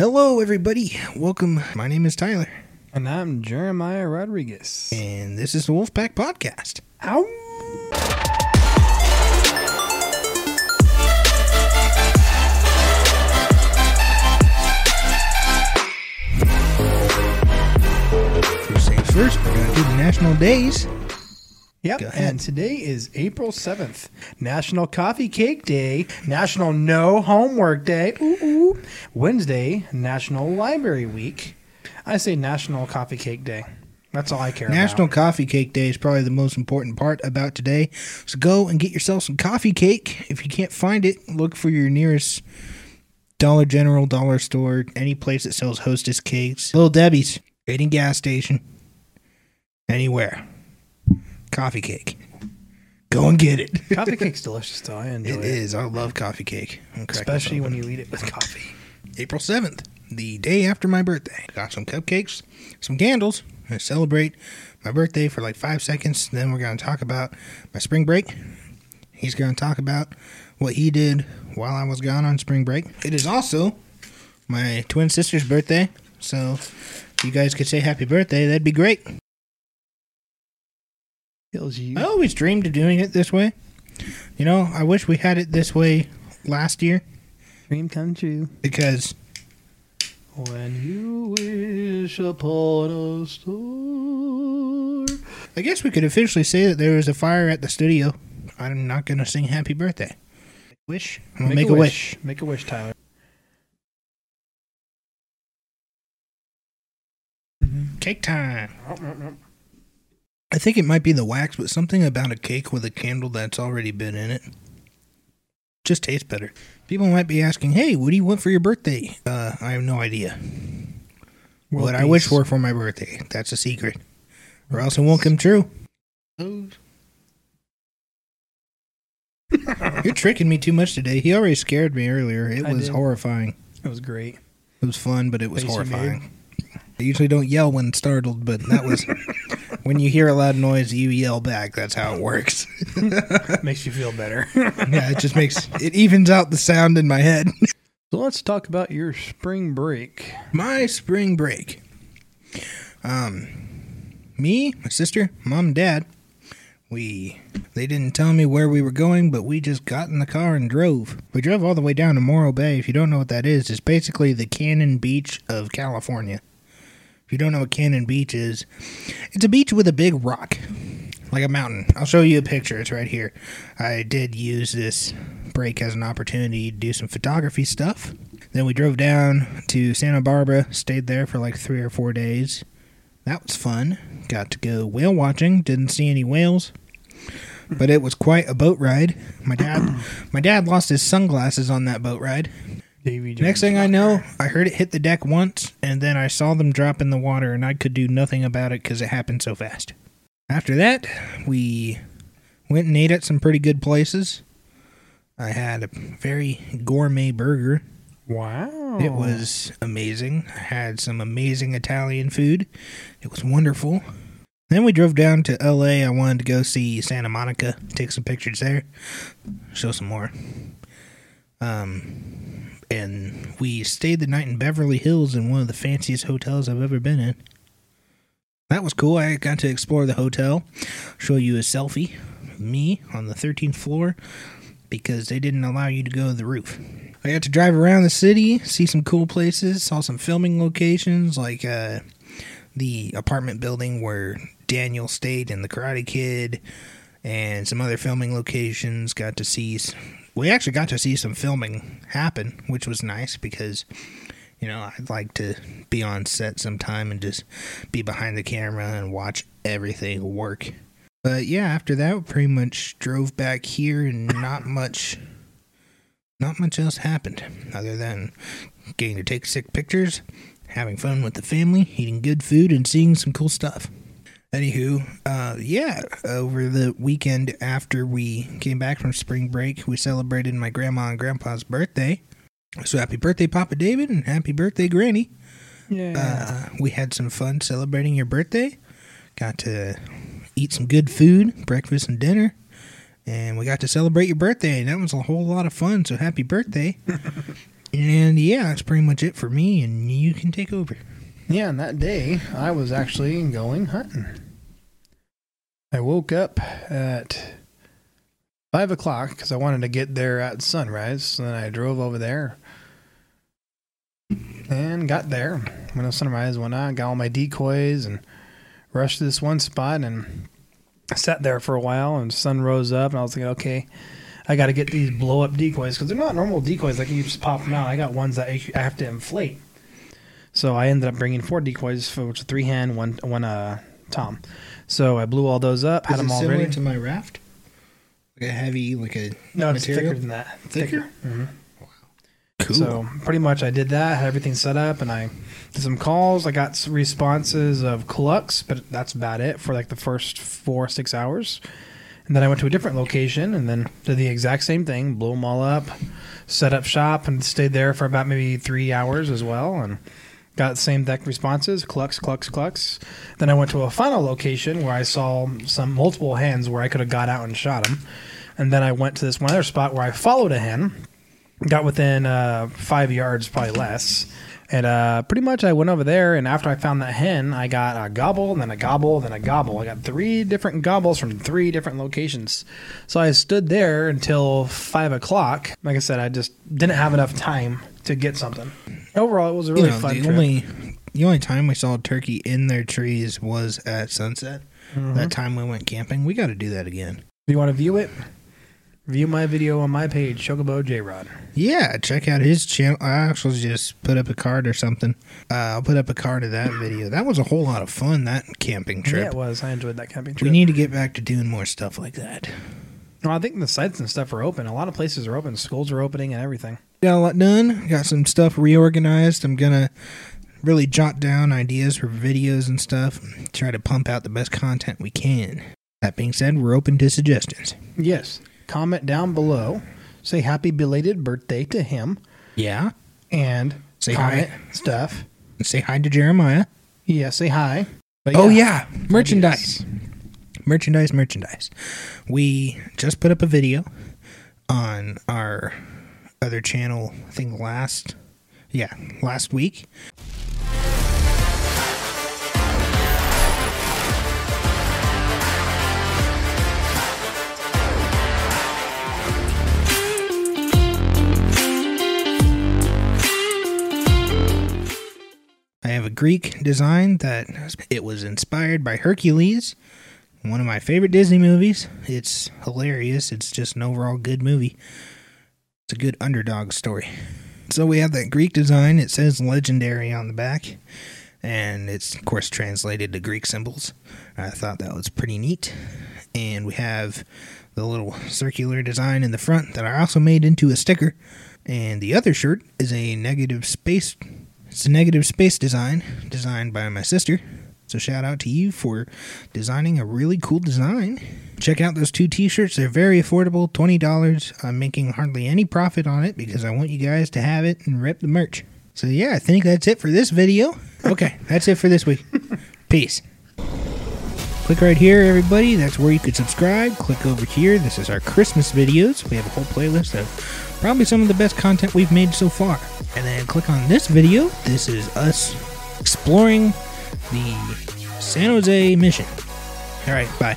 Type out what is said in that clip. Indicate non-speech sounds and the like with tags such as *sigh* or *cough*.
Hello, everybody. Welcome. My name is Tyler, And I'm Jeremiah Rodriguez. and this is the Wolfpack Podcast. Ow! First things first, we're going to do the national days. Yep. And today is April 7th, National Coffee Cake Day, National No Homework Day, ooh, ooh. Wednesday, National Library Week. I say National Coffee Cake Day. That's all I care about. National about. Coffee Cake Day is probably the most important part about today. So go and get yourself some coffee cake. If you can't find it, look for your nearest Dollar General, Dollar Store, any place that sells Hostess cakes, Little Debbie's, any gas station, anywhere. Coffee cake. Go and get it. *laughs* Coffee cake's delicious, though. I *laughs* enjoy It it. is. I love coffee cake. Especially when you eat it with coffee. April 7th, the day after my birthday. Got some cupcakes, some candles. I celebrate my birthday for like five seconds. Then we're going to talk about my spring break. He's going to talk about what he did while I was gone on spring break. It is also my twin sister's birthday. So if you guys could say happy birthday, that'd be great. Kills you. I always dreamed of doing it this way. You know, I wish we had it this way last year Dream come true. because When you wish upon a star. I guess we could officially say that there was a fire at the studio. I'm not gonna sing happy birthday. Wish? I'm gonna make, a wish. Make a wish, Tyler. Cake time. Mm-hmm. I think it might be the wax, but something about a cake with a candle that's already been in it just tastes better. People might be asking, "Hey, what do you want for your birthday?" Uh, I have no idea. World what I wish for for my birthday. That's a secret, or else it won't come true. *laughs* You're tricking me too much today. He already scared me earlier. It I was did. horrifying. It was great. It was fun, but it was Face horrifying. I usually don't yell when startled, but that was *laughs* when you hear a loud noise, you yell back. That's how it works. *laughs* Makes you feel better. *laughs* yeah, it just makes it evens out the sound in my head. so let's talk about your spring break. my spring break. Um, me, my sister, mom, and dad. We they didn't tell me where we were going, but we just got in the car and drove. We drove all the way down to Morro Bay. If you don't know what that is, it's basically the Cannon Beach of California. If you don't know what Cannon Beach is, it's a beach with a big rock, like a mountain. I'll show you a picture. It's right here. I did use this break as an opportunity to do some photography stuff. Then we drove down to Santa Barbara, stayed there for like three or four days. That was fun. Got to go whale watching. Didn't see any whales, but it was quite a boat ride. My dad, my dad lost his sunglasses on that boat ride. Davy Jones. Next thing I know, I heard it hit the deck once, and then I saw them drop in the water, and I could do nothing about it because it happened so fast. After that, we went and ate at some pretty good places. I had a very gourmet burger. Wow. It was amazing. I had some amazing Italian food. It was wonderful. Then we drove down to LA. I wanted to go see Santa Monica, take some pictures there, show some more. Um, and we stayed the night in Beverly Hills in one of the fanciest hotels I've ever been in. That was cool. I got to explore the hotel, show you a selfie me on the 13th floor because they didn't allow you to go to the roof. I got to drive around the city, see some cool places, saw some filming locations like uh, the apartment building where Daniel stayed in The Karate Kid, and some other filming locations. Got to see, we actually got to see some filming happen, which was nice because, you know, I'd like to be on set sometime and just be behind the camera and watch everything work. But yeah, after that, we pretty much drove back here, and not much, not much else happened other than getting to take sick pictures, having fun with the family, eating good food, and seeing some cool stuff. Anywho, uh, yeah, over the weekend after we came back from spring break, we celebrated my grandma and grandpa's birthday. So happy birthday, Papa David, and happy birthday, Granny. Yeah. Uh, we had some fun celebrating your birthday. Got to eat some good food, breakfast and dinner, and we got to celebrate your birthday. And that was a whole lot of fun. So happy birthday! *laughs* And yeah, that's pretty much it for me, and you can take over. Yeah, and that day I was actually going hunting. I woke up at five o'clock because I wanted to get there at sunrise. So then I drove over there and got there when the sunrise went on. Got all my decoys and rushed to this one spot and sat there for a while. And sun rose up, and I was like, okay. I got to get these blow up decoys because they're not normal decoys like you just pop them out. I got ones that I have to inflate. So I ended up bringing four decoys, for which three hand, one one uh tom. So I blew all those up, had them all ready. to my raft? Like a heavy, like a no, it's thicker than that. Thicker? hmm Cool. So pretty much I did that, had everything set up, and I did some calls. I got some responses of clucks, but that's about it for like the first four six hours. And then I went to a different location and then did the exact same thing, blew them all up, set up shop, and stayed there for about maybe three hours as well, and got same deck responses, clucks, clucks, clucks. Then I went to a final location where I saw some multiple hens where I could have got out and shot them. And then I went to this one other spot where I followed a hen, got within uh, five yards, probably less. And uh, pretty much I went over there, and after I found that hen, I got a gobble, then a gobble, then a gobble. I got three different gobbles from three different locations. So I stood there until five o'clock. Like I said, I just didn't have enough time to get something. Overall, it was a really you know, fun the trip. only the only time we saw a turkey in their trees was at sunset. Mhm. That time we went camping. We got to do that again. If you want to view it, view my video on my page, Chocobo J Rod. Yeah, check out his channel. I actually just put up a card or something. Uh, I'll put up a card of that video. That was a whole lot of fun. That camping Yeah, trip. it was. I enjoyed that camping trip. we need to get back to doing more stuff like that. Well, I think the sites and stuff are open. A lot of places are open. Schools are opening and everything. Got a lot done. Got some stuff reorganized. I'm gonna really jot down ideas for videos and stuff. Try to pump out the best content we can. That being said, we're open to suggestions. Yes. Comment down below. Say happy belated birthday to him. Yeah. And Say comment hi. stuff. And say hi to Jeremiah. Yeah, say hi. But Oh yeah, merchandise. Ideas. Merchandise, merchandise. We just put up a video on our other channel, I think last, yeah, last week. I have a Greek design that it was inspired by Hercules, one of my favorite Disney movies. It's hilarious. It's just an overall good movie. It's a good underdog story. So we have that Greek design. It says legendary on the back, and it's of course translated to Greek symbols. I thought that was pretty neat. And we have the little circular design in the front that I also made into a sticker. And the other shirt is a negative space it's a negative space design designed by my sister. So shout out to you for designing a really cool design. Check out those two t-shirts. They're very affordable, $20. I'm making hardly any profit on it because I want you guys to have it and rep the merch. So yeah, I think that's it for this video. Okay, *laughs* that's it for this week. Peace. Click right here, everybody. That's where you could subscribe. Click over here. This is our Christmas videos. We have a whole playlist of probably some of the best content we've made so far. And then click on this video. This is us exploring the San Jose mission. All right, bye.